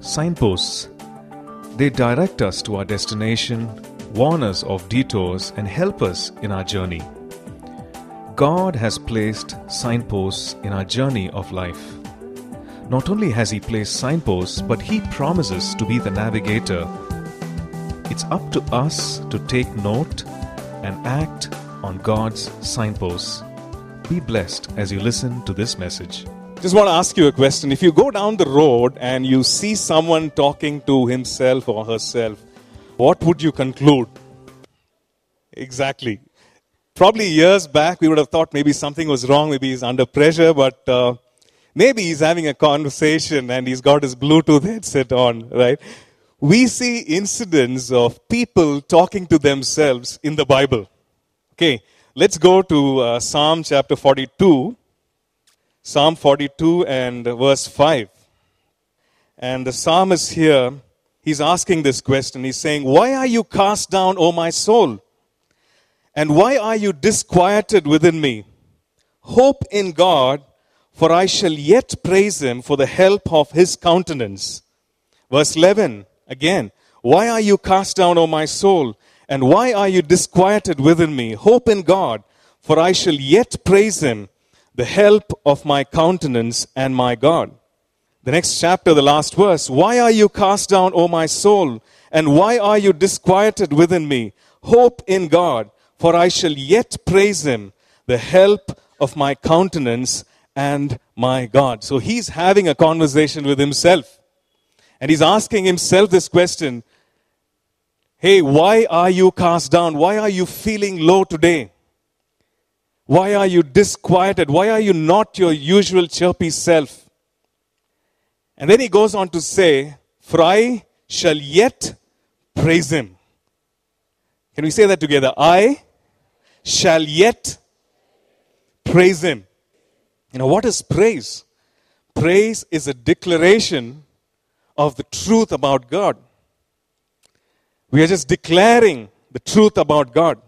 Signposts. They direct us to our destination, warn us of detours, and help us in our journey. God has placed signposts in our journey of life. Not only has He placed signposts, but He promises to be the navigator. It's up to us to take note and act on God's signposts. Be blessed as you listen to this message. Just want to ask you a question. If you go down the road and you see someone talking to himself or herself, what would you conclude? Exactly. Probably years back, we would have thought maybe something was wrong, maybe he's under pressure, but uh, maybe he's having a conversation and he's got his Bluetooth headset on, right? We see incidents of people talking to themselves in the Bible. Okay, let's go to uh, Psalm chapter 42. Psalm 42 and verse 5. And the psalmist here, he's asking this question. He's saying, Why are you cast down, O my soul? And why are you disquieted within me? Hope in God, for I shall yet praise him for the help of his countenance. Verse 11, again, Why are you cast down, O my soul? And why are you disquieted within me? Hope in God, for I shall yet praise him the help of my countenance and my God. The next chapter, the last verse. Why are you cast down, O my soul? And why are you disquieted within me? Hope in God, for I shall yet praise him, the help of my countenance and my God. So he's having a conversation with himself. And he's asking himself this question Hey, why are you cast down? Why are you feeling low today? Why are you disquieted? Why are you not your usual chirpy self? And then he goes on to say, For I shall yet praise him. Can we say that together? I shall yet praise him. You know, what is praise? Praise is a declaration of the truth about God. We are just declaring the truth about God.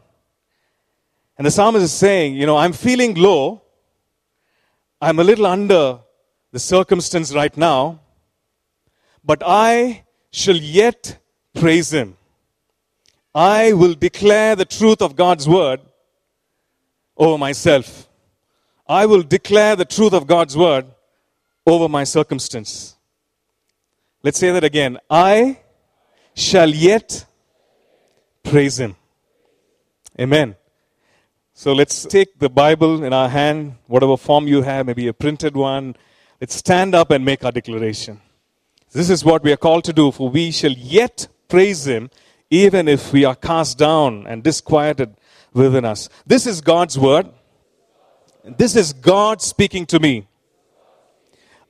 And the psalmist is saying, you know, I'm feeling low. I'm a little under the circumstance right now. But I shall yet praise him. I will declare the truth of God's word over myself. I will declare the truth of God's word over my circumstance. Let's say that again. I shall yet praise him. Amen. So let's take the Bible in our hand, whatever form you have, maybe a printed one. Let's stand up and make our declaration. This is what we are called to do, for we shall yet praise Him, even if we are cast down and disquieted within us. This is God's word. This is God speaking to me.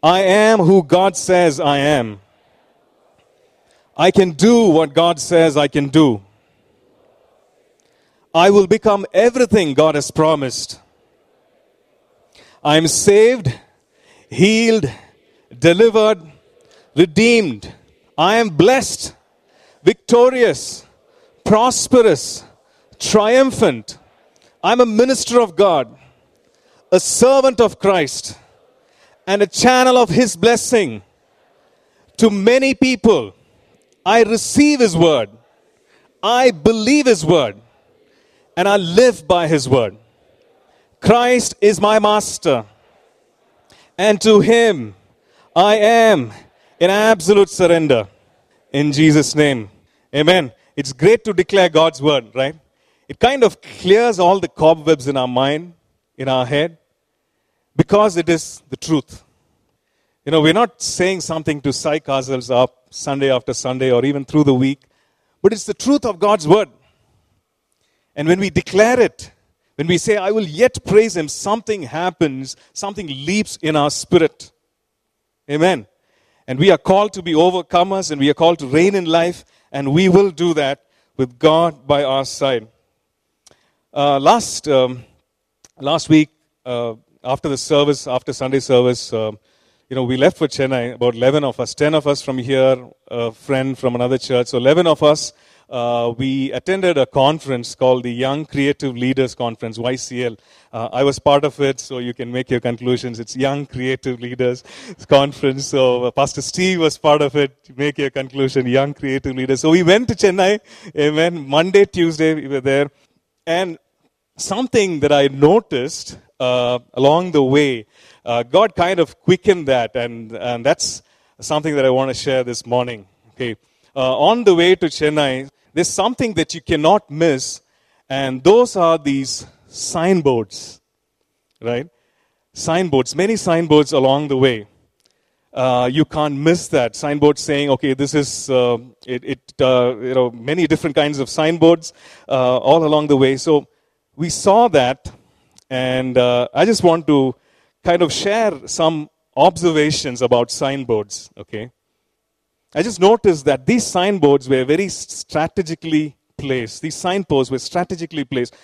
I am who God says I am. I can do what God says I can do. I will become everything God has promised. I am saved, healed, delivered, redeemed. I am blessed, victorious, prosperous, triumphant. I'm a minister of God, a servant of Christ, and a channel of His blessing to many people. I receive His word. I believe His word and I live by his word. Christ is my master, and to him I am in absolute surrender. In Jesus' name. Amen. It's great to declare God's word, right? It kind of clears all the cobwebs in our mind, in our head, because it is the truth. You know, we're not saying something to psych ourselves up Sunday after Sunday or even through the week, but it's the truth of God's word. And when we declare it, when we say, I will yet praise Him, something happens, something leaps in our spirit. Amen. And we are called to be overcomers and we are called to reign in life, and we will do that with God by our side. Uh, last, um, last week, uh, after the service, after Sunday service, uh, you know, we left for Chennai, about 11 of us, 10 of us from here, a friend from another church, so 11 of us uh, we attended a conference called the Young Creative Leaders Conference, YCL. Uh, I was part of it, so you can make your conclusions. It's Young Creative Leaders Conference. So uh, Pastor Steve was part of it. Make your conclusion, Young Creative Leaders. So we went to Chennai. Amen. Monday, Tuesday, we were there. And something that I noticed uh, along the way, uh, God kind of quickened that, and, and that's something that I want to share this morning. Okay. Uh, on the way to Chennai, there's something that you cannot miss, and those are these signboards, right? Signboards, many signboards along the way. Uh, you can't miss that signboard saying, okay, this is uh, it. it uh, you know, many different kinds of signboards uh, all along the way. So we saw that, and uh, I just want to kind of share some observations about signboards. Okay, I just noticed that these signboards were very strategically placed. These signposts were strategically placed.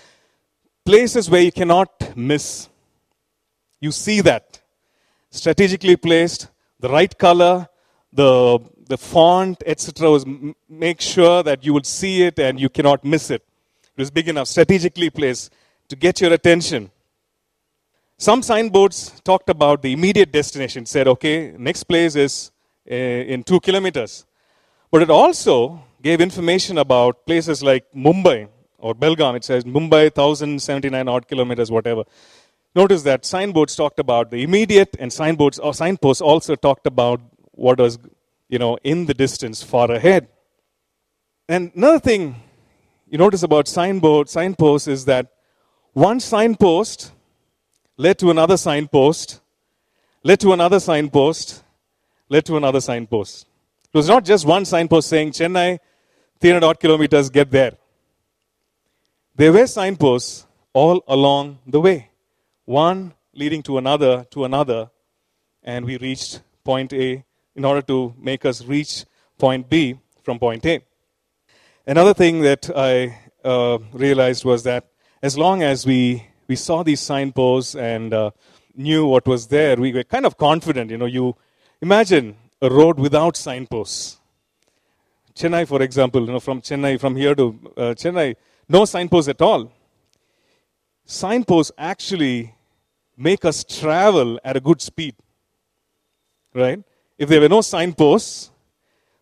Places where you cannot miss. You see that. Strategically placed, the right color, the, the font, etc. was make sure that you would see it and you cannot miss it. It was big enough, strategically placed to get your attention. Some signboards talked about the immediate destination, said, okay, next place is Eh, in two kilometers. But it also gave information about places like Mumbai or Belgaum. It says Mumbai, 1079 odd kilometers, whatever. Notice that signboards talked about the immediate, and signboards or signposts also talked about what was, you know, in the distance far ahead. And another thing you notice about signboard signposts is that one signpost led to another signpost, led to another signpost, led to another signpost. It was not just one signpost saying, Chennai, 300 odd kilometers, get there. There were signposts all along the way, one leading to another, to another, and we reached point A in order to make us reach point B from point A. Another thing that I uh, realized was that as long as we, we saw these signposts and uh, knew what was there, we were kind of confident. You know, you Imagine a road without signposts. Chennai, for example, you know, from Chennai, from here to uh, Chennai, no signposts at all. Signposts actually make us travel at a good speed. Right? If there were no signposts,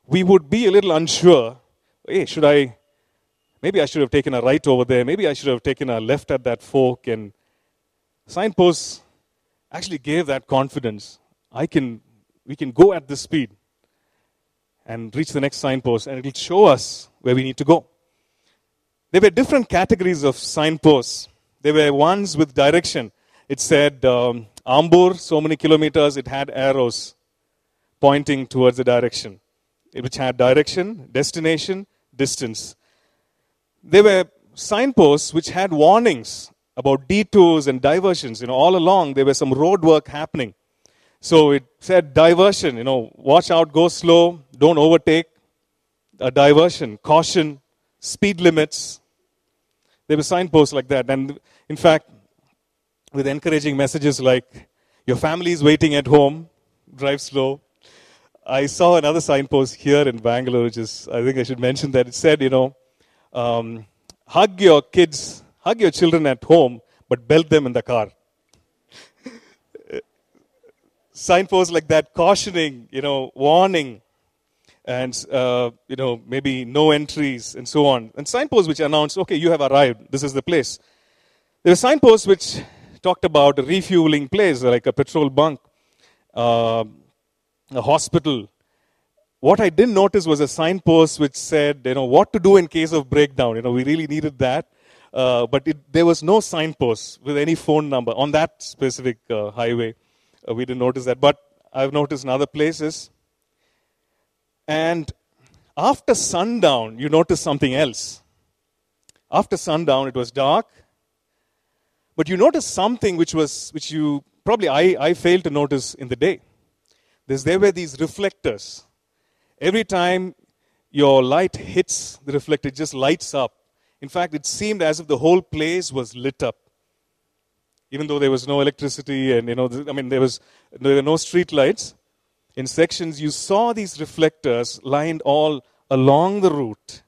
we would be a little unsure. Hey, should I? Maybe I should have taken a right over there. Maybe I should have taken a left at that fork. And signposts actually gave that confidence. I can we can go at this speed and reach the next signpost, and it will show us where we need to go. There were different categories of signposts. There were ones with direction. It said um, Ambur, so many kilometers, it had arrows pointing towards the direction, which had direction, destination, distance. There were signposts which had warnings about detours and diversions. You know, all along there was some road work happening. So it said diversion, you know, watch out, go slow, don't overtake. A diversion, caution, speed limits. There were signposts like that. And in fact, with encouraging messages like, your family is waiting at home, drive slow. I saw another signpost here in Bangalore, which is, I think I should mention that. It said, you know, um, hug your kids, hug your children at home, but belt them in the car signposts like that cautioning, you know, warning, and, uh, you know, maybe no entries and so on. And signposts which announced, okay, you have arrived, this is the place. There were signposts which talked about a refueling place, like a petrol bunk, uh, a hospital. What I didn't notice was a signpost which said, you know, what to do in case of breakdown. You know, we really needed that. Uh, but it, there was no signpost with any phone number on that specific uh, highway. Uh, we didn't notice that, but I've noticed in other places. And after sundown, you notice something else. After sundown, it was dark, but you notice something which was which you probably I, I failed to notice in the day. There's, there were these reflectors. Every time your light hits the reflector, it just lights up. In fact, it seemed as if the whole place was lit up even though there was no electricity and you know i mean there was there were no street lights in sections you saw these reflectors lined all along the route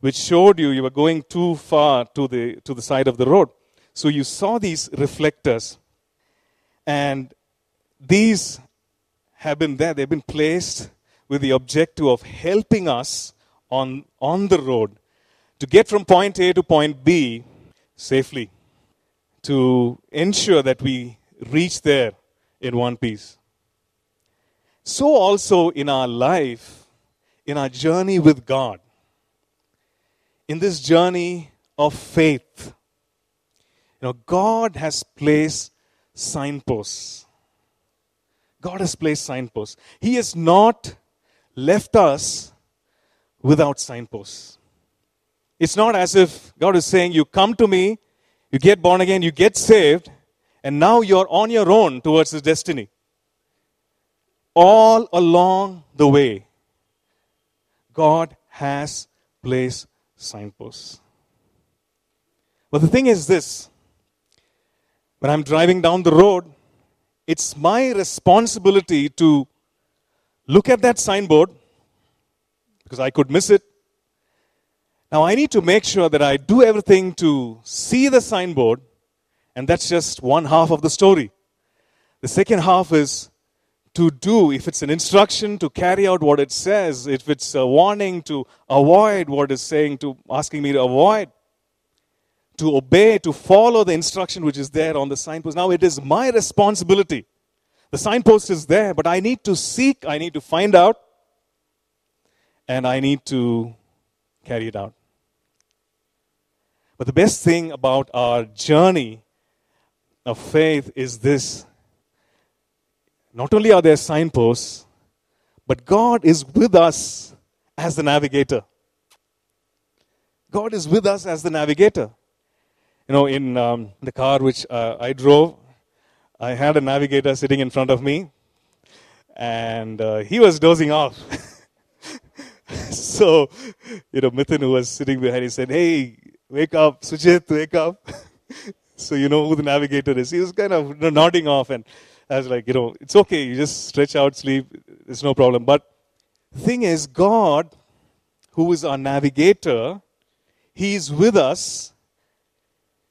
which showed you you were going too far to the, to the side of the road. So you saw these reflectors, and these have been there. They've been placed with the objective of helping us on, on the road to get from point A to point B safely, to ensure that we reach there in one piece. So, also in our life, in our journey with God, in this journey of faith, you know, God has placed signposts. God has placed signposts. He has not left us without signposts. It's not as if God is saying, You come to me, you get born again, you get saved, and now you're on your own towards this destiny. All along the way, God has placed signposts. But the thing is this when I'm driving down the road, it's my responsibility to look at that signboard because I could miss it. Now I need to make sure that I do everything to see the signboard, and that's just one half of the story. The second half is to do, if it's an instruction, to carry out what it says, if it's a warning, to avoid what it's saying, to asking me to avoid, to obey, to follow the instruction which is there on the signpost. Now it is my responsibility. The signpost is there, but I need to seek, I need to find out, and I need to carry it out. But the best thing about our journey of faith is this not only are there signposts, but God is with us as the navigator. God is with us as the navigator. You know, in um, the car which uh, I drove, I had a navigator sitting in front of me, and uh, he was dozing off. so, you know, Mithun, who was sitting behind, he said, Hey, wake up, Sujit, wake up. so, you know who the navigator is. He was kind of nodding off, and I was like, you know, it's okay. You just stretch out, sleep. It's no problem. But thing is, God, who is our navigator, He's with us.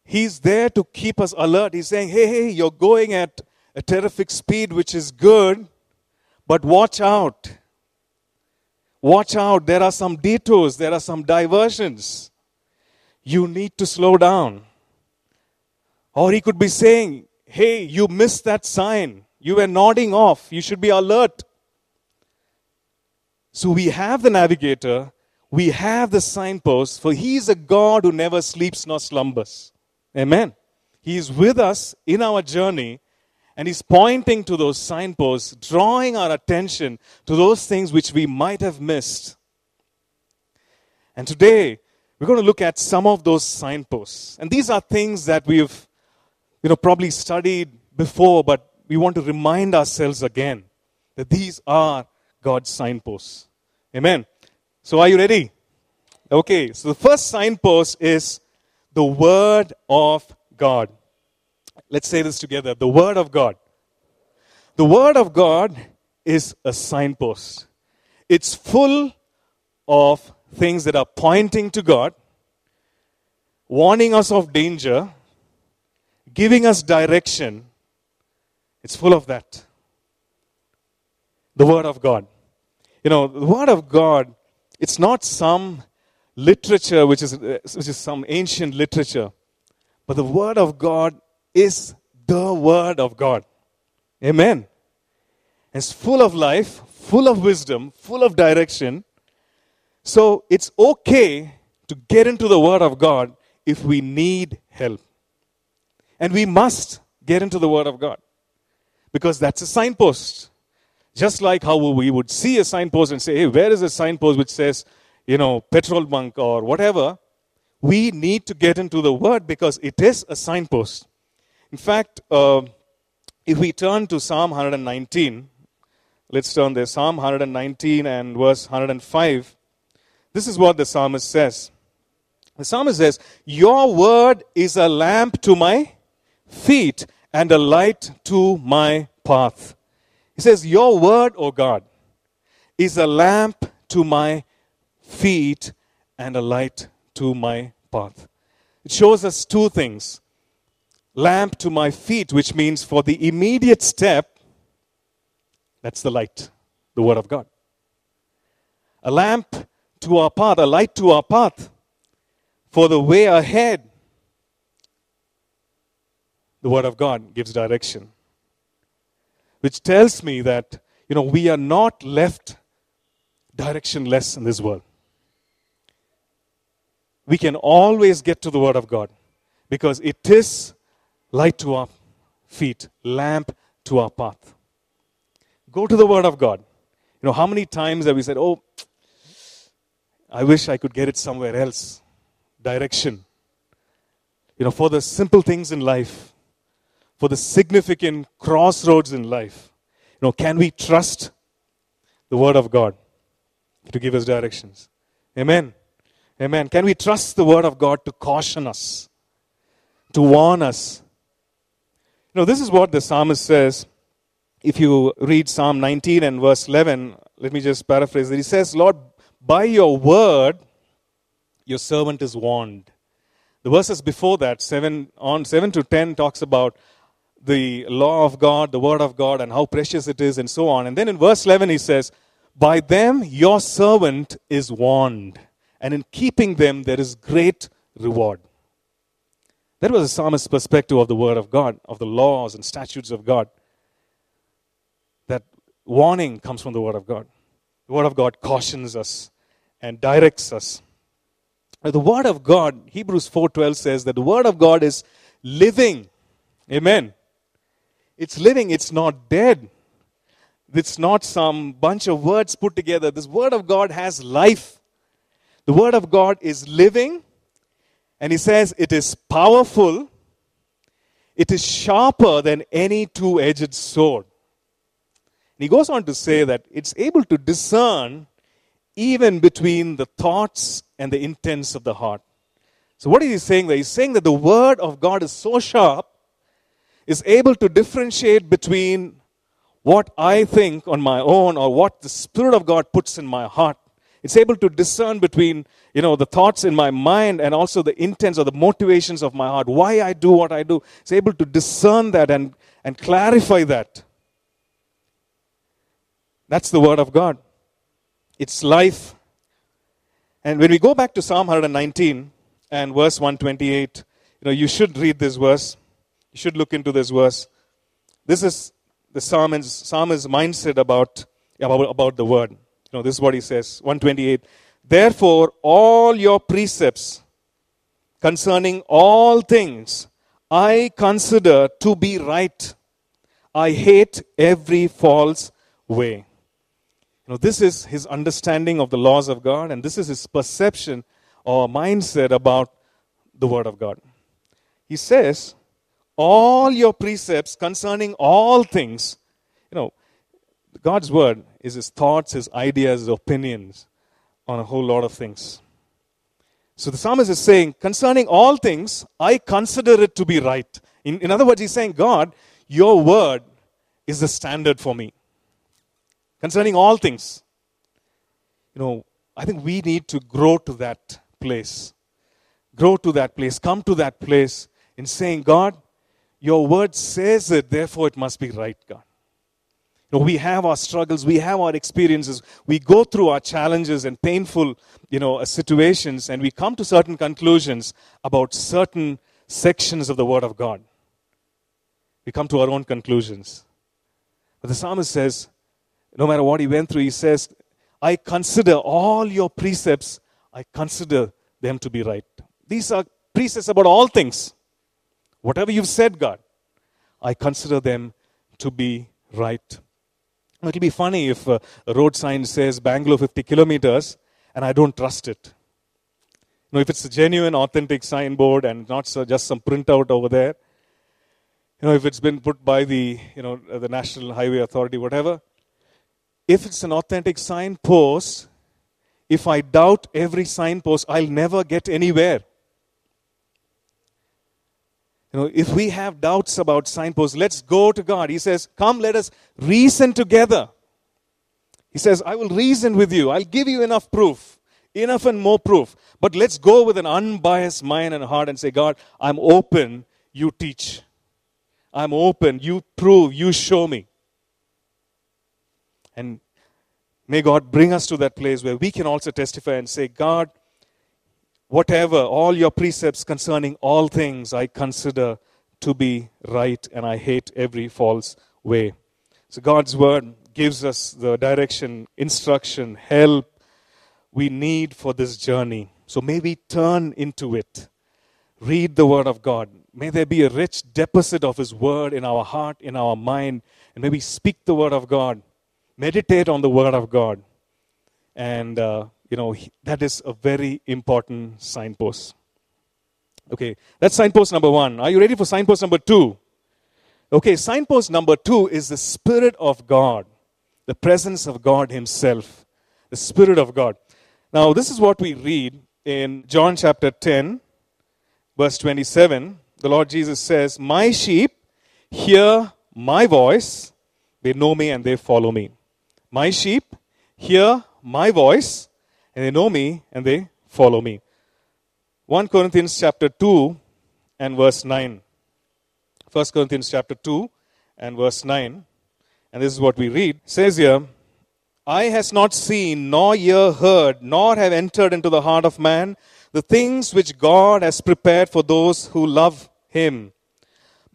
He's there to keep us alert. He's saying, hey, hey, you're going at a terrific speed, which is good, but watch out. Watch out. There are some detours, there are some diversions. You need to slow down. Or he could be saying, hey, you missed that sign. You were nodding off. You should be alert. So we have the navigator, we have the signpost, for he is a God who never sleeps nor slumbers. Amen. He is with us in our journey and he's pointing to those signposts, drawing our attention to those things which we might have missed. And today, we're going to look at some of those signposts. And these are things that we've you know, probably studied before, but we want to remind ourselves again that these are God's signposts. Amen. So, are you ready? Okay, so the first signpost is the Word of God. Let's say this together the Word of God. The Word of God is a signpost, it's full of things that are pointing to God, warning us of danger, giving us direction. It's full of that. The Word of God. You know, the Word of God, it's not some literature which is, which is some ancient literature, but the Word of God is the Word of God. Amen. It's full of life, full of wisdom, full of direction. So it's okay to get into the Word of God if we need help. And we must get into the Word of God because that's a signpost. Just like how we would see a signpost and say, hey, where is a signpost which says, you know, petrol bunk or whatever? We need to get into the Word because it is a signpost. In fact, uh, if we turn to Psalm 119, let's turn there. Psalm 119 and verse 105. This is what the psalmist says. The psalmist says, Your word is a lamp to my feet and a light to my path. He says, Your word, O God, is a lamp to my feet and a light to my path. It shows us two things lamp to my feet, which means for the immediate step, that's the light, the Word of God. A lamp to our path, a light to our path for the way ahead. The Word of God gives direction, which tells me that, you know, we are not left directionless in this world. We can always get to the Word of God because it is light to our feet, lamp to our path. Go to the Word of God. You know, how many times have we said, Oh, I wish I could get it somewhere else? Direction. You know, for the simple things in life, for the significant crossroads in life, you know, can we trust the Word of God to give us directions? Amen. Amen. Can we trust the Word of God to caution us, to warn us? You know, this is what the psalmist says. If you read Psalm 19 and verse 11, let me just paraphrase it. He says, Lord, by your word, your servant is warned. The verses before that, 7, on 7 to 10, talks about the law of God, the word of God, and how precious it is, and so on. And then in verse 11, he says, By them your servant is warned, and in keeping them there is great reward. That was the psalmist's perspective of the word of God, of the laws and statutes of God. That warning comes from the word of God. The word of God cautions us and directs us. The word of God, Hebrews 4:12 says that the word of God is living. Amen. It's living, it's not dead. It's not some bunch of words put together. This word of God has life. The word of God is living, and he says it is powerful, it is sharper than any two edged sword. And he goes on to say that it's able to discern even between the thoughts and the intents of the heart. So, what is he saying there? He's saying that the word of God is so sharp, is able to differentiate between what I think on my own or what the Spirit of God puts in my heart. It's able to discern between, you know, the thoughts in my mind and also the intents or the motivations of my heart, why I do what I do. It's able to discern that and, and clarify that. That's the Word of God. It's life. And when we go back to Psalm 119 and verse 128, you know, you should read this verse. You should look into this verse. This is the psalmist's, psalmist's mindset about, about, about the word. You know, this is what he says. 128. Therefore, all your precepts concerning all things I consider to be right. I hate every false way. You know, this is his understanding of the laws of God, and this is his perception or mindset about the Word of God. He says, All your precepts concerning all things, you know, God's Word is his thoughts, his ideas, his opinions on a whole lot of things. So the psalmist is saying, Concerning all things, I consider it to be right. In, in other words, he's saying, God, your Word is the standard for me concerning all things. You know, I think we need to grow to that place. Grow to that place. Come to that place in saying, God, your word says it, therefore it must be right, God. You know, we have our struggles, we have our experiences, we go through our challenges and painful, you know, uh, situations, and we come to certain conclusions about certain sections of the Word of God. We come to our own conclusions. But the psalmist says, no matter what he went through, he says, I consider all your precepts, I consider them to be right. These are precepts about all things. Whatever you've said, God, I consider them to be right. It'll be funny if a road sign says Bangalore 50 kilometers and I don't trust it. You know, if it's a genuine, authentic signboard and not so just some printout over there, you know, if it's been put by the, you know, the National Highway Authority, whatever, if it's an authentic signpost, if I doubt every signpost, I'll never get anywhere. You know, if we have doubts about signposts, let's go to God. He says, Come, let us reason together. He says, I will reason with you. I'll give you enough proof. enough and more proof. But let's go with an unbiased mind and heart and say, God, I'm open, you teach. I'm open, you prove, you show me. And may God bring us to that place where we can also testify and say, God, whatever, all your precepts concerning all things, I consider to be right, and I hate every false way. So God's word gives us the direction, instruction, help we need for this journey. So may we turn into it. Read the word of God. May there be a rich deposit of his word in our heart, in our mind, and may we speak the word of God. Meditate on the word of God. And, uh, you know, that is a very important signpost. Okay, that's signpost number one. Are you ready for signpost number two? Okay, signpost number two is the Spirit of God, the presence of God Himself, the Spirit of God. Now, this is what we read in John chapter 10, verse 27. The Lord Jesus says, My sheep hear my voice, they know me and they follow me. My sheep hear my voice, and they know me and they follow me. 1 Corinthians chapter 2 and verse 9. 1 Corinthians chapter 2 and verse 9. And this is what we read. It says here, Eye has not seen, nor ear heard, nor have entered into the heart of man the things which God has prepared for those who love him.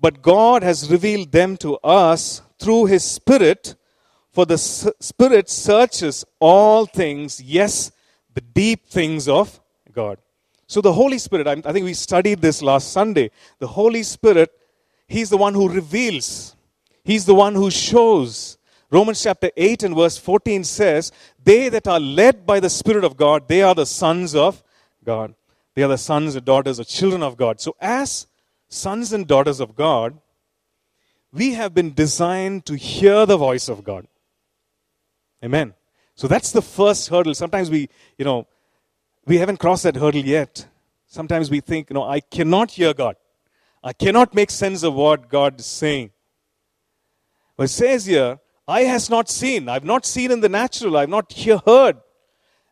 But God has revealed them to us through his Spirit, for the Spirit searches all things, yes, the deep things of God. So the Holy Spirit, I think we studied this last Sunday. The Holy Spirit, He's the one who reveals, He's the one who shows. Romans chapter 8 and verse 14 says, They that are led by the Spirit of God, they are the sons of God. They are the sons and daughters or children of God. So, as sons and daughters of God, we have been designed to hear the voice of God. Amen. So that's the first hurdle. Sometimes we, you know, we haven't crossed that hurdle yet. Sometimes we think, you know, I cannot hear God. I cannot make sense of what God is saying. But it says here, I has not seen. I've not seen in the natural. I've not hear, heard.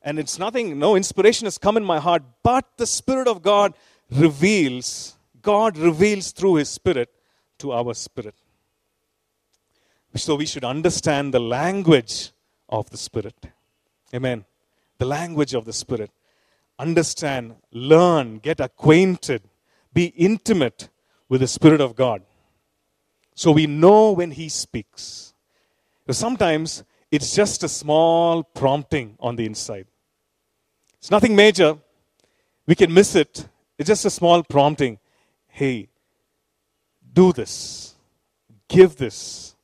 And it's nothing, no inspiration has come in my heart. But the Spirit of God reveals, God reveals through His Spirit to our spirit. So we should understand the language of the Spirit. Amen. The language of the Spirit understand, learn, get acquainted, be intimate with the Spirit of God. So we know when He speaks. sometimes it's just a small prompting on the inside. It's nothing major. We can miss it. It's just a small prompting. Hey, do this, give this,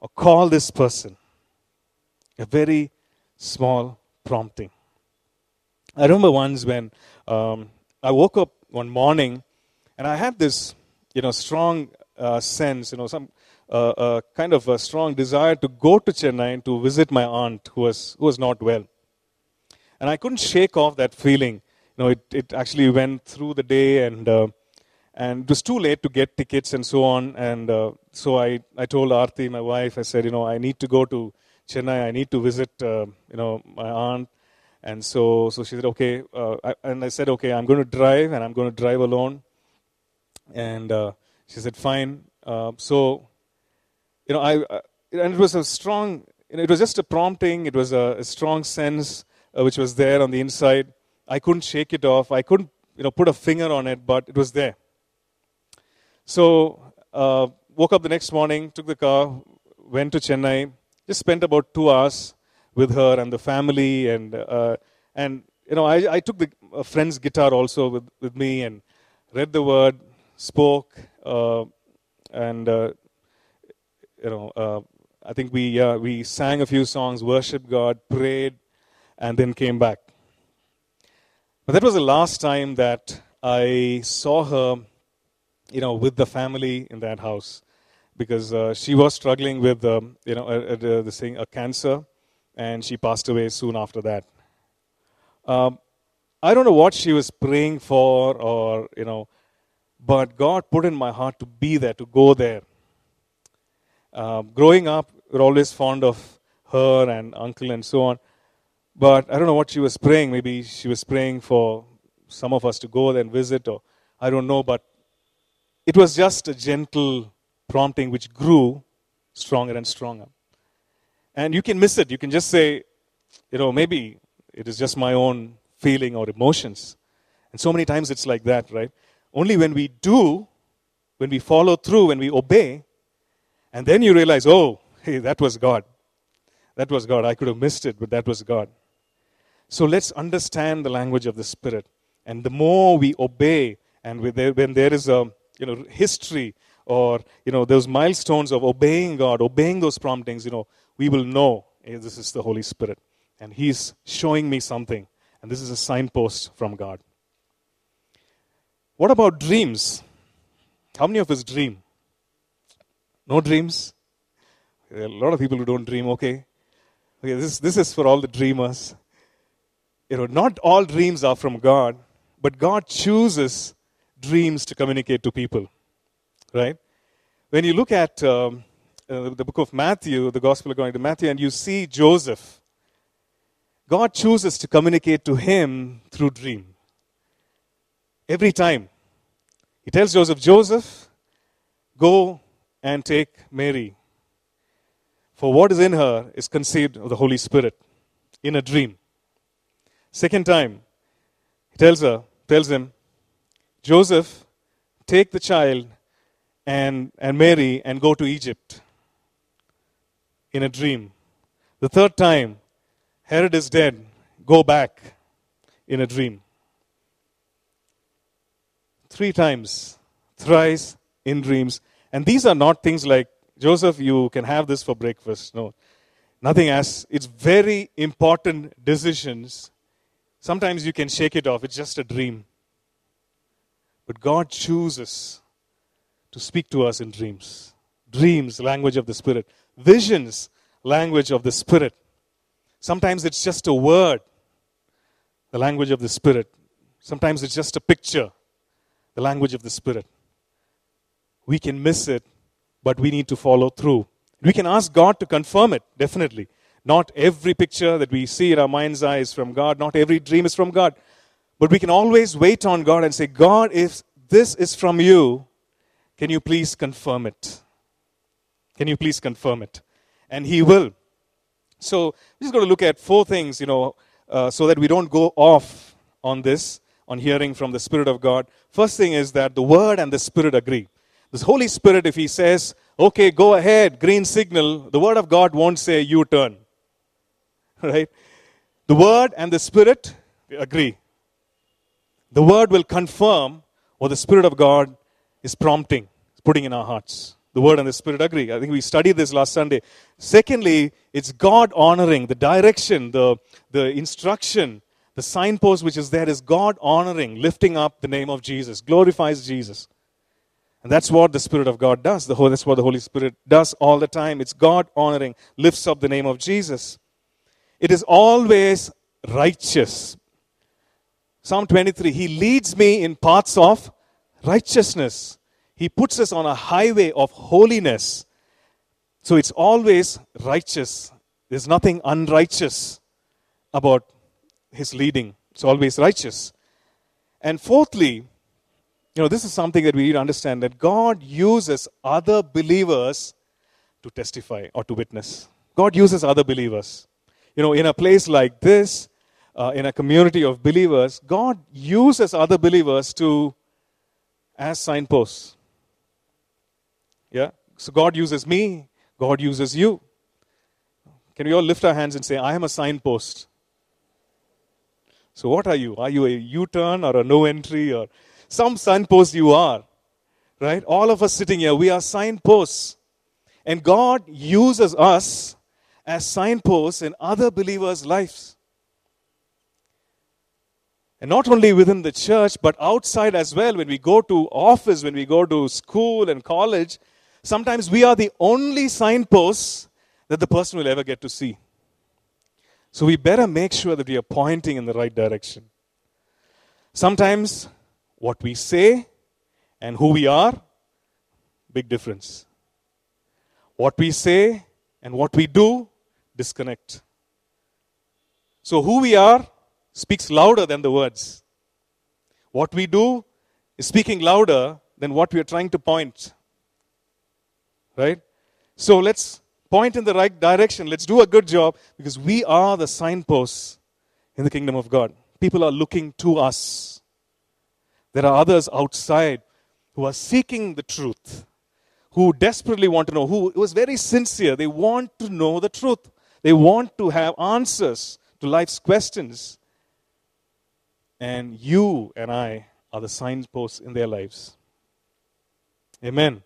or call this person. A very small prompting. I remember once when um, I woke up one morning and I had this, you know, strong uh, sense, you know, some uh, uh, kind of a strong desire to go to Chennai to visit my aunt who was who was not well, and I couldn't shake off that feeling. You know, it, it actually went through the day and uh, and it was too late to get tickets and so on. And uh, so I I told Arti, my wife, I said, you know, I need to go to Chennai. I need to visit, uh, you know, my aunt and so, so she said, okay. Uh, I, and I said, okay, I'm going to drive, and I'm going to drive alone. And uh, she said, fine. Uh, so, you know, I, uh, and it was a strong, you know, it was just a prompting. It was a, a strong sense uh, which was there on the inside. I couldn't shake it off. I couldn't, you know, put a finger on it, but it was there. So, uh, woke up the next morning, took the car, went to Chennai, just spent about two hours with her and the family and uh, and you know I, I took the a friend's guitar also with, with me and read the word spoke uh, and uh, you know uh, I think we we sang a few songs worshiped God prayed and then came back. But that was the last time that I saw her you know with the family in that house because uh, she was struggling with um, you know the thing a cancer and she passed away soon after that. Um, I don't know what she was praying for, or, you know, but God put in my heart to be there, to go there. Um, growing up, we are always fond of her and uncle and so on. But I don't know what she was praying. Maybe she was praying for some of us to go there and visit, or I don't know. But it was just a gentle prompting which grew stronger and stronger. And you can miss it. You can just say, you know, maybe it is just my own feeling or emotions. And so many times it's like that, right? Only when we do, when we follow through, when we obey, and then you realize, oh, hey, that was God. That was God. I could have missed it, but that was God. So let's understand the language of the Spirit. And the more we obey, and when there is a you know, history or you know, those milestones of obeying God, obeying those promptings, you know, we will know hey, this is the Holy Spirit. And He's showing me something. And this is a signpost from God. What about dreams? How many of us dream? No dreams? A lot of people who don't dream, okay? Okay, this, this is for all the dreamers. You know, not all dreams are from God, but God chooses dreams to communicate to people, right? When you look at um, uh, the book of Matthew, the Gospel according to Matthew, and you see Joseph, God chooses to communicate to him through dream. Every time. He tells Joseph, Joseph, go and take Mary. For what is in her is conceived of the Holy Spirit in a dream. Second time, he tells her, tells him, Joseph, take the child and, and Mary and go to Egypt in a dream. The third time, Herod is dead, go back in a dream. Three times, thrice in dreams. And these are not things like, Joseph, you can have this for breakfast. No, nothing as, it's very important decisions. Sometimes you can shake it off, it's just a dream. But God chooses to speak to us in dreams. Dreams, language of the Spirit. Visions, language of the Spirit. Sometimes it's just a word, the language of the Spirit. Sometimes it's just a picture, the language of the Spirit. We can miss it, but we need to follow through. We can ask God to confirm it, definitely. Not every picture that we see in our mind's eye is from God, not every dream is from God. But we can always wait on God and say, God, if this is from you, can you please confirm it? Can you please confirm it? And He will. So we're just going to look at four things, you know, uh, so that we don't go off on this, on hearing from the Spirit of God. First thing is that the Word and the Spirit agree. The Holy Spirit, if He says, okay, go ahead, green signal, the Word of God won't say U turn. Right? The Word and the Spirit agree. The Word will confirm what the Spirit of God is prompting, putting in our hearts. The Word and the Spirit agree. I think we studied this last Sunday. Secondly, it's God honoring. The direction, the, the instruction, the signpost which is there is God honoring, lifting up the name of Jesus, glorifies Jesus. And that's what the Spirit of God does. The, whole, that's what the Holy Spirit does all the time. It's God honoring, lifts up the name of Jesus. It is always righteous. Psalm 23 He leads me in paths of righteousness. He puts us on a highway of holiness. So it's always righteous. There's nothing unrighteous about his leading. It's always righteous. And fourthly, you know, this is something that we need to understand that God uses other believers to testify or to witness. God uses other believers. You know, in a place like this, uh, in a community of believers, God uses other believers to as signposts. Yeah? So God uses me, God uses you. Can we all lift our hands and say, I am a signpost? So, what are you? Are you a U turn or a no entry or some signpost you are? Right? All of us sitting here, we are signposts. And God uses us as signposts in other believers' lives. And not only within the church, but outside as well. When we go to office, when we go to school and college, sometimes we are the only signposts that the person will ever get to see. So we better make sure that we are pointing in the right direction. Sometimes what we say and who we are, big difference. What we say and what we do, disconnect. So, who we are speaks louder than the words. What we do is speaking louder than what we are trying to point. Right? So, let's point in the right direction. Let's do a good job because we are the signposts in the kingdom of God. People are looking to us. There are others outside who are seeking the truth, who desperately want to know, who it was very sincere. They want to know the truth. They want to have answers to life's questions. And you and I are the signposts in their lives. Amen.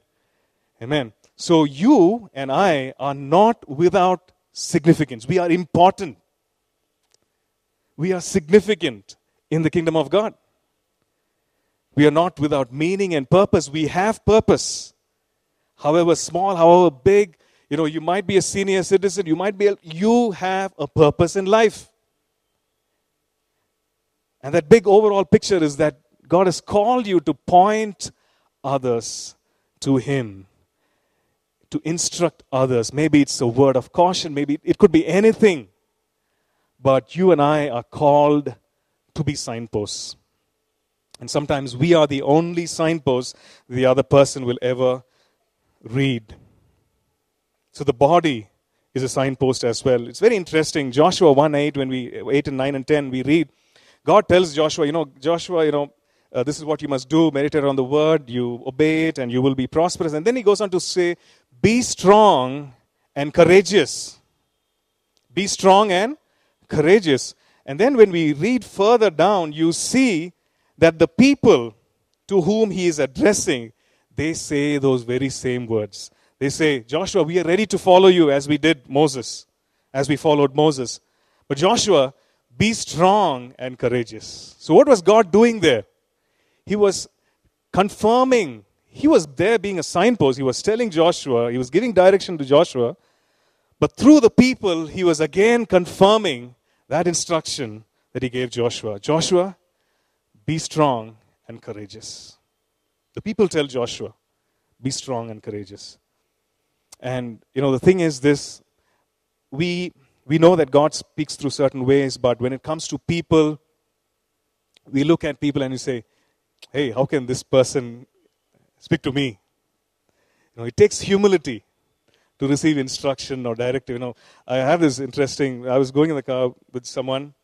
Amen. So you and I are not without significance. We are important. We are significant in the kingdom of God. We are not without meaning and purpose. We have purpose. However small, however big, you know, you might be a senior citizen, you might be, you have a purpose in life. And that big overall picture is that God has called you to point others to Him, to instruct others. Maybe it's a word of caution, maybe it could be anything. But you and I are called to be signposts. And sometimes we are the only signpost the other person will ever read. So the body is a signpost as well. It's very interesting. Joshua 1 8, when we 8 and 9 and 10, we read, God tells Joshua, you know, Joshua, you know, uh, this is what you must do, meditate on the word, you obey it, and you will be prosperous. And then he goes on to say, Be strong and courageous. Be strong and courageous. And then when we read further down, you see that the people to whom he is addressing, they say those very same words. They say, Joshua, we are ready to follow you as we did Moses, as we followed Moses. But Joshua, be strong and courageous. So, what was God doing there? He was confirming, he was there being a signpost. He was telling Joshua, he was giving direction to Joshua. But through the people, he was again confirming that instruction that he gave Joshua. Joshua, be strong and courageous. The people tell Joshua, be strong and courageous. And, you know, the thing is this we, we know that God speaks through certain ways, but when it comes to people, we look at people and we say, hey, how can this person speak to me? You know, it takes humility to receive instruction or directive. You know, I have this interesting, I was going in the car with someone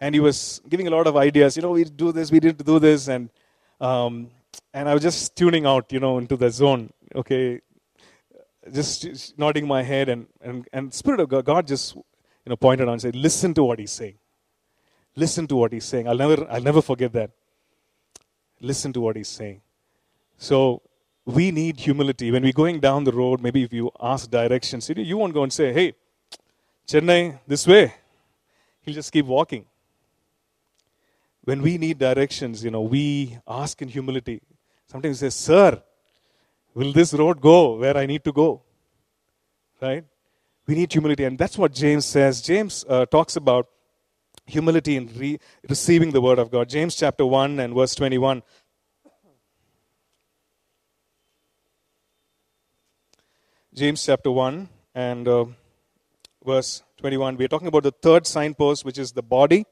and he was giving a lot of ideas. You know, we do this, we did do this, and um, and I was just tuning out, you know, into the zone. Okay, just, nodding my head, and and and Spirit of God, God just you know pointed on and said, "Listen to what He's saying. Listen to what He's saying. I'll never I'll never forget that. Listen to what He's saying." So we need humility when we're going down the road. Maybe if you ask directions, you won't go and say, "Hey, Chennai, this way." He'll just keep walking when we need directions, you know, we ask in humility. Sometimes we say, Sir, will this road go where I need to go? Right? We need humility. And that's what James says. James uh, talks about humility in re- receiving the word of God. James chapter 1 and verse 21. James chapter 1 and uh, verse 21. We're talking about the third signpost, which is the body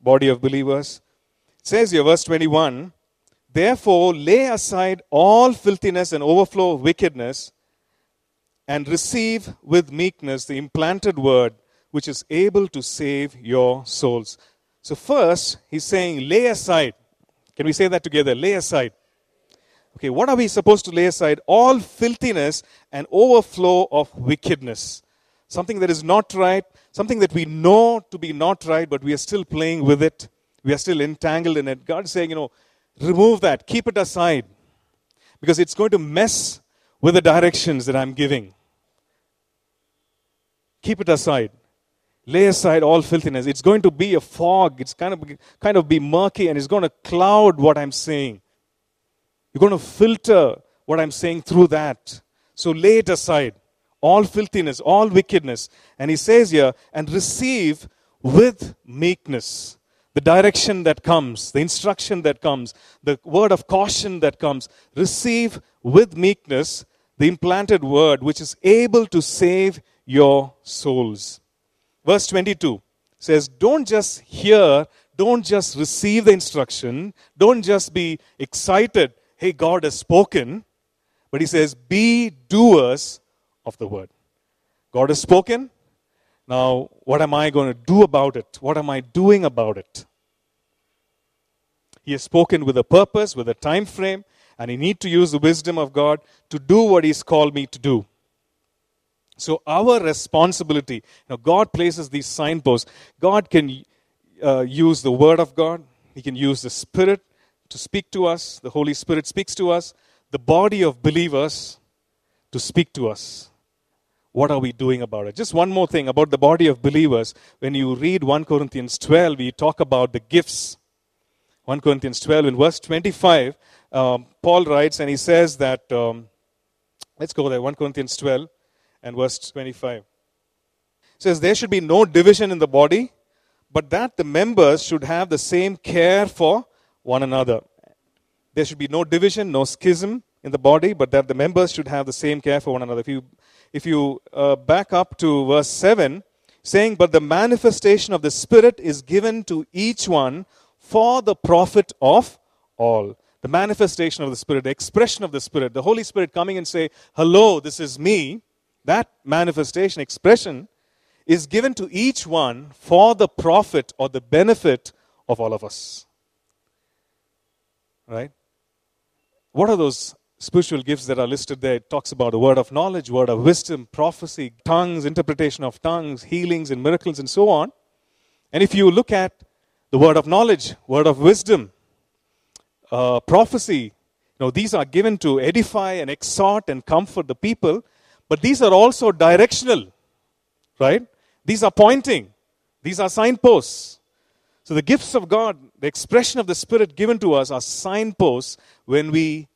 body of believers. It says here, verse 21 Therefore, lay aside all filthiness and overflow of wickedness, and receive with meekness the implanted word, which is able to save your souls. So, first, he's saying, lay aside. Can we say that together? Lay aside. Okay, what are we supposed to lay aside? All filthiness and overflow of wickedness. Something that is not right, something that we know to be not right, but we are still playing with it. We are still entangled in it. God is saying, you know, remove that, keep it aside, because it's going to mess with the directions that I'm giving. Keep it aside. Lay aside all filthiness. It's going to be a fog. It's kind of, kind of be murky and it's going to cloud what I'm saying. You're going to filter what I'm saying through that. So lay it aside all filthiness, all wickedness. And he says here, and receive with meekness the direction that comes, the instruction that comes, the word of caution that comes. Receive with meekness the implanted word which is able to save your souls. Verse 22 says, don't just hear, don't just receive the instruction, don't just be excited, hey, God has spoken, but he says, be doers of the word. God has spoken. Now, what am I going to do about it? What am I doing about it? He has spoken with a purpose, with a time frame, and I need to use the wisdom of God to do what He's called me to do. So, our responsibility, you know, God places these signposts. God can uh, use the Word of God, He can use the Spirit to speak to us. The Holy Spirit speaks to us. The body of believers to speak to us. What are we doing about it? Just one more thing about the body of believers. When you read 1 Corinthians 12, we talk about the gifts 1 Corinthians 12, in verse 25, um, Paul writes and he says that, um, let's go there, 1 Corinthians 12 and verse 25. It says, There should be no division in the body, but that the members should have the same care for one another. There should be no division, no schism in the body, but that the members should have the same care for one another. If you, if you uh, back up to verse 7, saying, But the manifestation of the Spirit is given to each one for the profit of all. The manifestation of the Spirit, the expression of the Spirit, the Holy Spirit coming and say, Hello, this is me. That manifestation, expression, is given to each one for the profit or the benefit of all of us. Right? What are those spiritual gifts that are listed there? It talks about the word of knowledge, word of wisdom, prophecy, tongues, interpretation of tongues, healings and miracles, and so on. And if you look at the word of knowledge, word of wisdom, uh, prophecy. You know, these are given to edify and exhort and comfort the people, but these are also directional, right? These are pointing, these are signposts. So the gifts of God, the expression of the Spirit given to us, are signposts when we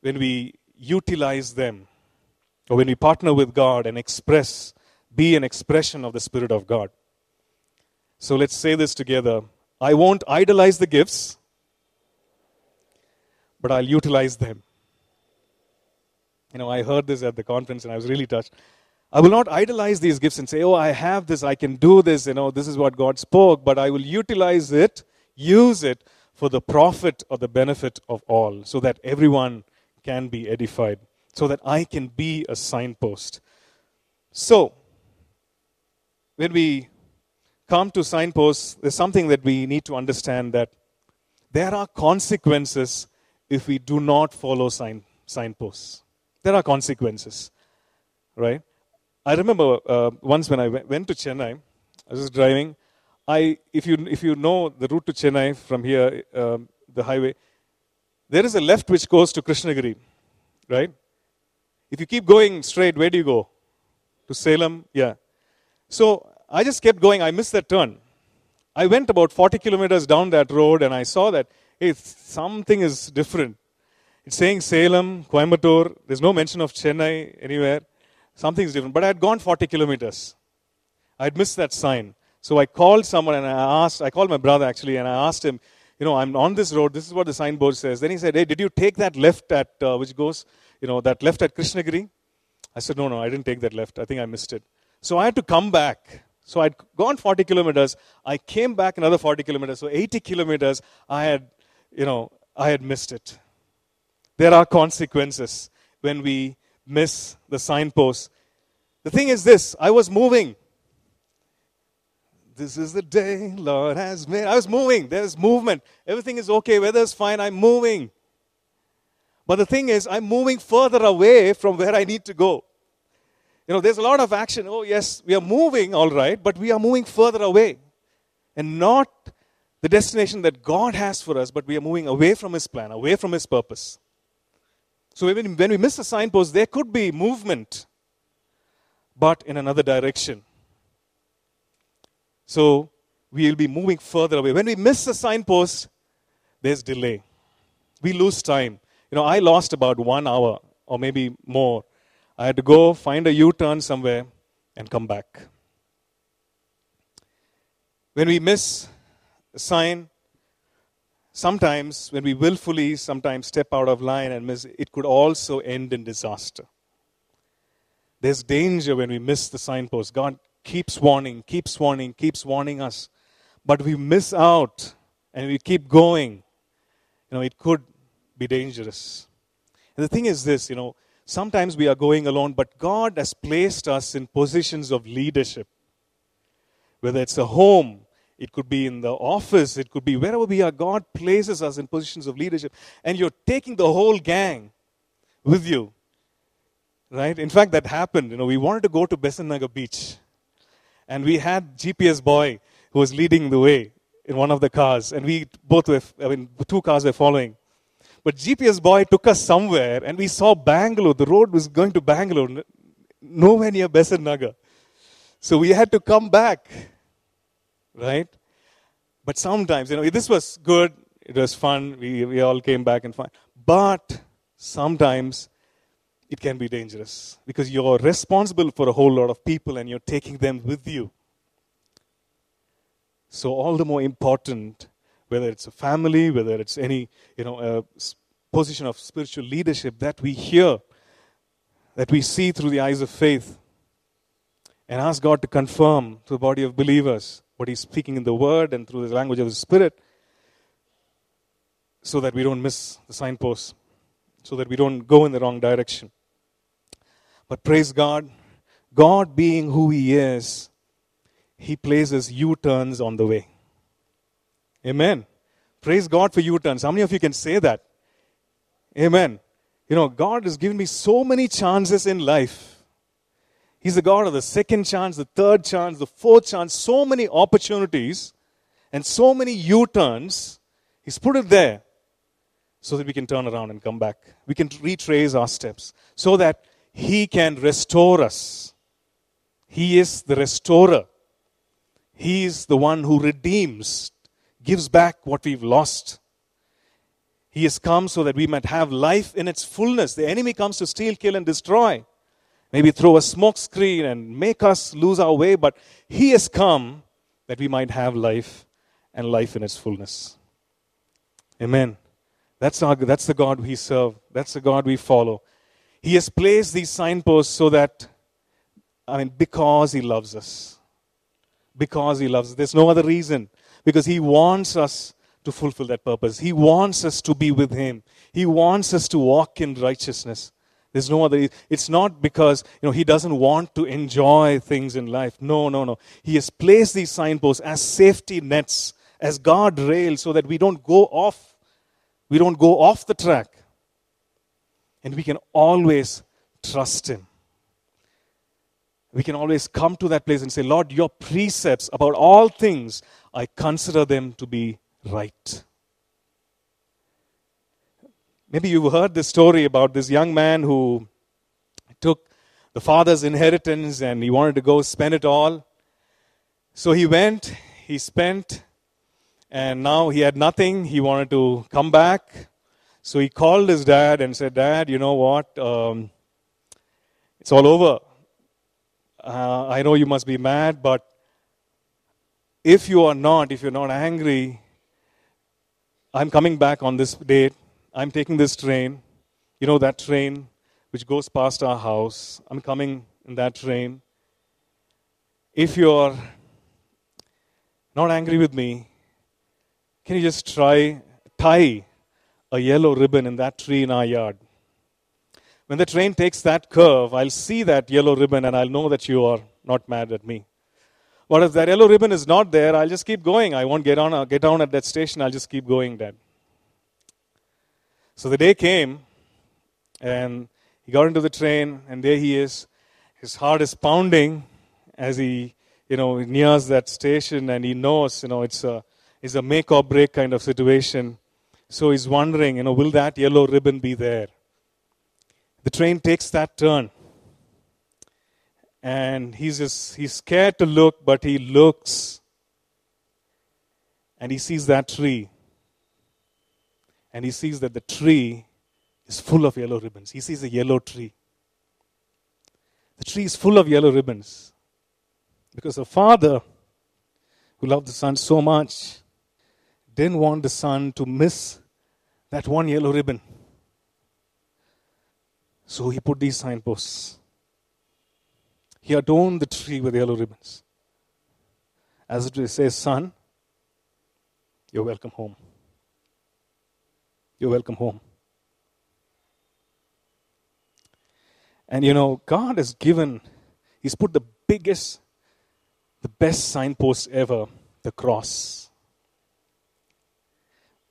when we utilize them, or when we partner with God and express, be an expression of the Spirit of God. So let's say this together. I won't idolize the gifts, but I'll utilize them. You know, I heard this at the conference and I was really touched. I will not idolize these gifts and say, oh, I have this, I can do this, you know, this is what God spoke, but I will utilize it, use it for the profit or the benefit of all, so that everyone can be edified, so that I can be a signpost. So, when we come to signposts, there's something that we need to understand that there are consequences if we do not follow sign, signposts. There are consequences, right? I remember uh, once when I went to Chennai, I was driving. I, if you if you know the route to Chennai from here, um, the highway, there is a left which goes to Krishnagiri, right? If you keep going straight, where do you go? To Salem, yeah. So I just kept going. I missed that turn. I went about 40 kilometers down that road and I saw that, hey, something is different. It's saying Salem, Coimbatore. There's no mention of Chennai anywhere. Something's different. But I had gone 40 kilometers. I had missed that sign. So I called someone and I asked, I called my brother actually, and I asked him, you know, I'm on this road. This is what the signboard says. Then he said, hey, did you take that left at, uh, which goes, you know, that left at Krishnagiri? I said, no, no, I didn't take that left. I think I missed it. So I had to come back so I'd gone 40 kilometers. I came back another 40 kilometers. So 80 kilometers, I had, you know, I had missed it. There are consequences when we miss the signposts. The thing is this I was moving. This is the day Lord has made. I was moving. There's movement. Everything is okay. Weather's fine. I'm moving. But the thing is, I'm moving further away from where I need to go. You know, there's a lot of action. Oh, yes, we are moving, all right, but we are moving further away. And not the destination that God has for us, but we are moving away from His plan, away from His purpose. So when, we miss a signpost, there could be movement, but in another direction. So we'll be moving further away. When we miss a signpost, there's delay. We lose time. You know, I lost about one hour or maybe more I had to go find a U turn somewhere and come back. When we miss a sign, sometimes when we willfully sometimes step out of line and miss, it could also end in disaster. There's danger when we miss the signpost. God keeps warning, keeps warning, keeps warning us. But we miss out and we keep going. You know, it could be dangerous. And the thing is this, you know, sometimes we are going alone, but God has placed us in positions of leadership. Whether it's a home, it could be in the office, it could be wherever we are, God places us in positions of leadership. And you're taking the whole gang with you. Right? In fact, that happened. You know, we wanted to go to Besant Nagar Beach. And we had GPS boy who was leading the way in one of the cars. And we both were, I mean, two cars were following. But GPS boy took us somewhere and we saw Bangalore. The road was going to Bangalore, nowhere near Besant Nagar. So we had to come back. Right? But sometimes, you know, this was good. It was fun. We, we all came back and fine. But sometimes it can be dangerous because you're responsible for a whole lot of people and you're taking them with you. So, all the more important, whether it's a family, whether it's any you know, position of spiritual leadership, that we hear, that we see through the eyes of faith, and ask God to confirm to the body of believers what He's speaking in the Word and through the language of the Spirit, so that we don't miss the signposts, so that we don't go in the wrong direction. But praise God, God being who He is, He places U turns on the way. Amen. Praise God for U turns. How many of you can say that? Amen. You know, God has given me so many chances in life. He's the God of the second chance, the third chance, the fourth chance, so many opportunities and so many U turns. He's put it there so that we can turn around and come back. We can retrace our steps so that He can restore us. He is the restorer. He is the one who redeems, gives back what we've lost. He has come so that we might have life in its fullness. The enemy comes to steal, kill, and destroy. Maybe throw a smoke screen and make us lose our way, but He has come that we might have life and life in its fullness. Amen. That's, our, that's the God we serve. That's the God we follow. He has placed these signposts so that, I mean, because He loves us. Because He loves us. There's no other reason. Because He wants us to fulfill that purpose. He wants us to be with Him. He wants us to walk in righteousness. There's no other. It's not because you know he doesn't want to enjoy things in life. No, no, no. He has placed these signposts as safety nets, as guardrails, so that we don't go off. We don't go off the track, and we can always trust Him. We can always come to that place and say, Lord, your precepts about all things, I consider them to be right. Maybe you've heard the story about this young man who took the father's inheritance and he wanted to go spend it all. So he went, he spent, and now he had nothing. He wanted to come back. So he called his dad and said, Dad, you know what? Um, it's all over. Uh, I know you must be mad, but if you are not, if you're not angry, I'm coming back on this date. I'm taking this train. You know that train which goes past our house. I'm coming in that train. If you're not angry with me, can you just try tie a yellow ribbon in that tree in our yard? When the train takes that curve, I'll see that yellow ribbon and I'll know that you are not mad at me. But if that yellow ribbon is not there, I'll just keep going. I won't get on uh, get down at that station. I'll just keep going, Dad. So the day came, and he got into the train, and there he is. His heart is pounding as he, you know, nears that station, and he knows, you know, it's a it's a make or break kind of situation. So he's wondering, you know, will that yellow ribbon be there? The train takes that turn. And he's just he's scared to look but he looks. And he sees that tree. And he sees that the tree is full of yellow ribbons. He sees a yellow tree. The tree is full of yellow ribbons. Because the father who loved the son so much didn't want the son to miss that one yellow ribbon so he put these signposts He adorned the tree with yellow ribbons. As it says, Son, you're welcome home. You're welcome home. And you know, God has given, He's put the biggest, the best signpost ever the cross,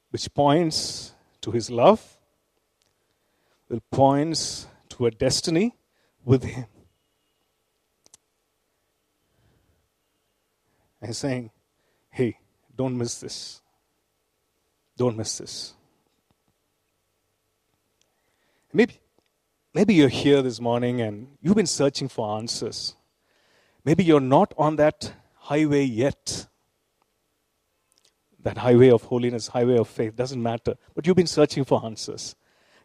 which points to His love, it points to a destiny with Him. And saying, hey, don't miss this. Don't miss this. Maybe, maybe you're here this morning and you've been searching for answers. Maybe you're not on that highway yet. That highway of holiness, highway of faith, doesn't matter. But you've been searching for answers.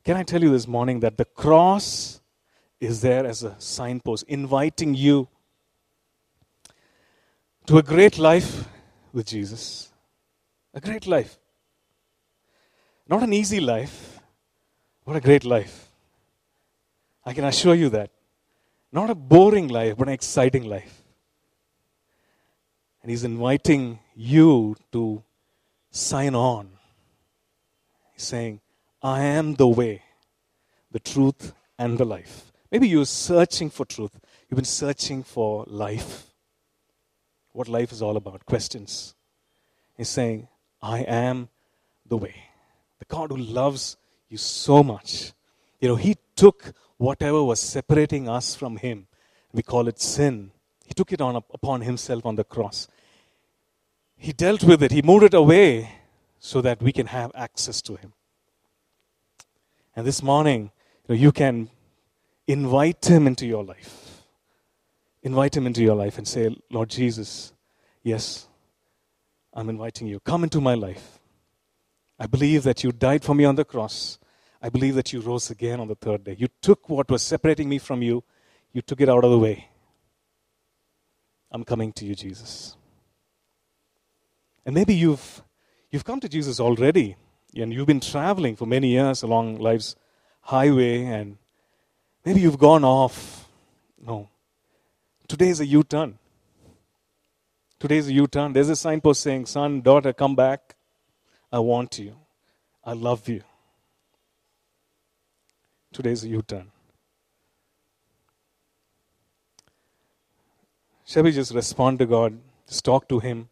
Can I tell you this morning that the cross is there as a signpost, inviting you to a great life with Jesus? A great life. Not an easy life, what a great life. I can assure you that. Not a boring life, but an exciting life. And He's inviting you to sign on. He's saying, I am the way, the truth, and the life. Maybe you're searching for truth. You've been searching for life. What life is all about. Questions. He's saying, I am the way. The God who loves you so much. You know, He took whatever was separating us from Him. We call it sin. He took it on upon Himself on the cross. He dealt with it. He moved it away so that we can have access to Him. And this morning, you, know, you can invite Him into your life. Invite Him into your life and say, Lord Jesus, yes, I'm inviting you. Come into my life. I believe that you died for me on the cross. I believe that you rose again on the third day. You took what was separating me from you, you took it out of the way. I'm coming to you, Jesus. And maybe you've, you've come to Jesus already, and you've been traveling for many years along life's highway, and maybe you've gone off. No. Today is a U turn. Today is a U turn. There's a signpost saying, Son, daughter, come back. I want you. I love you. Today's a U turn. Shall we just respond to God? Just talk to Him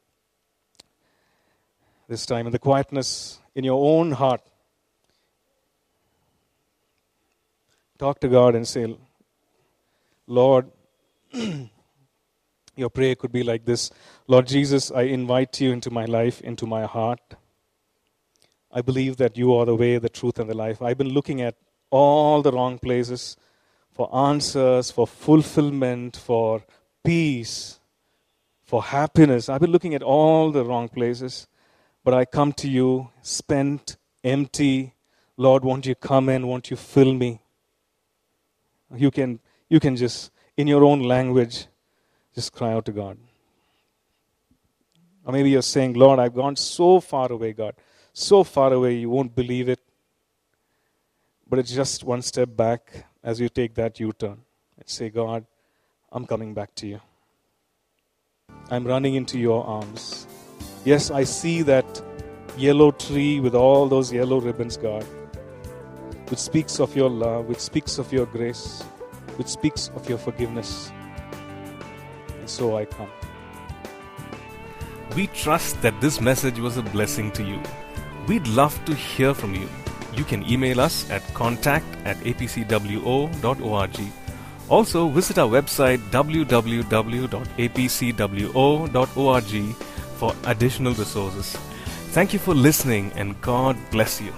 this time in the quietness in your own heart. Talk to God and say, Lord, your prayer could be like this Lord Jesus, I invite you into my life, into my heart. I believe that you are the way, the truth, and the life. I've been looking at all the wrong places for answers, for fulfillment, for peace, for happiness. I've been looking at all the wrong places, but I come to you spent, empty. Lord, won't you come in? Won't you fill me? You can, you can just, in your own language, just cry out to God. Or maybe you're saying, Lord, I've gone so far away, God so far away you won't believe it. But it's just one step back as you take that U turn and say, God, I'm coming back to you. I'm running into your arms. Yes, I see that yellow tree with all those yellow ribbons, God, which speaks of your love, which speaks of your grace, which speaks of your forgiveness. And so I come. We trust that this message was a blessing to you. We'd love to hear from you. You can email us at contact at apcwo.org. Also, visit our website www.apcwo.org for additional resources. Thank you for listening and God bless you.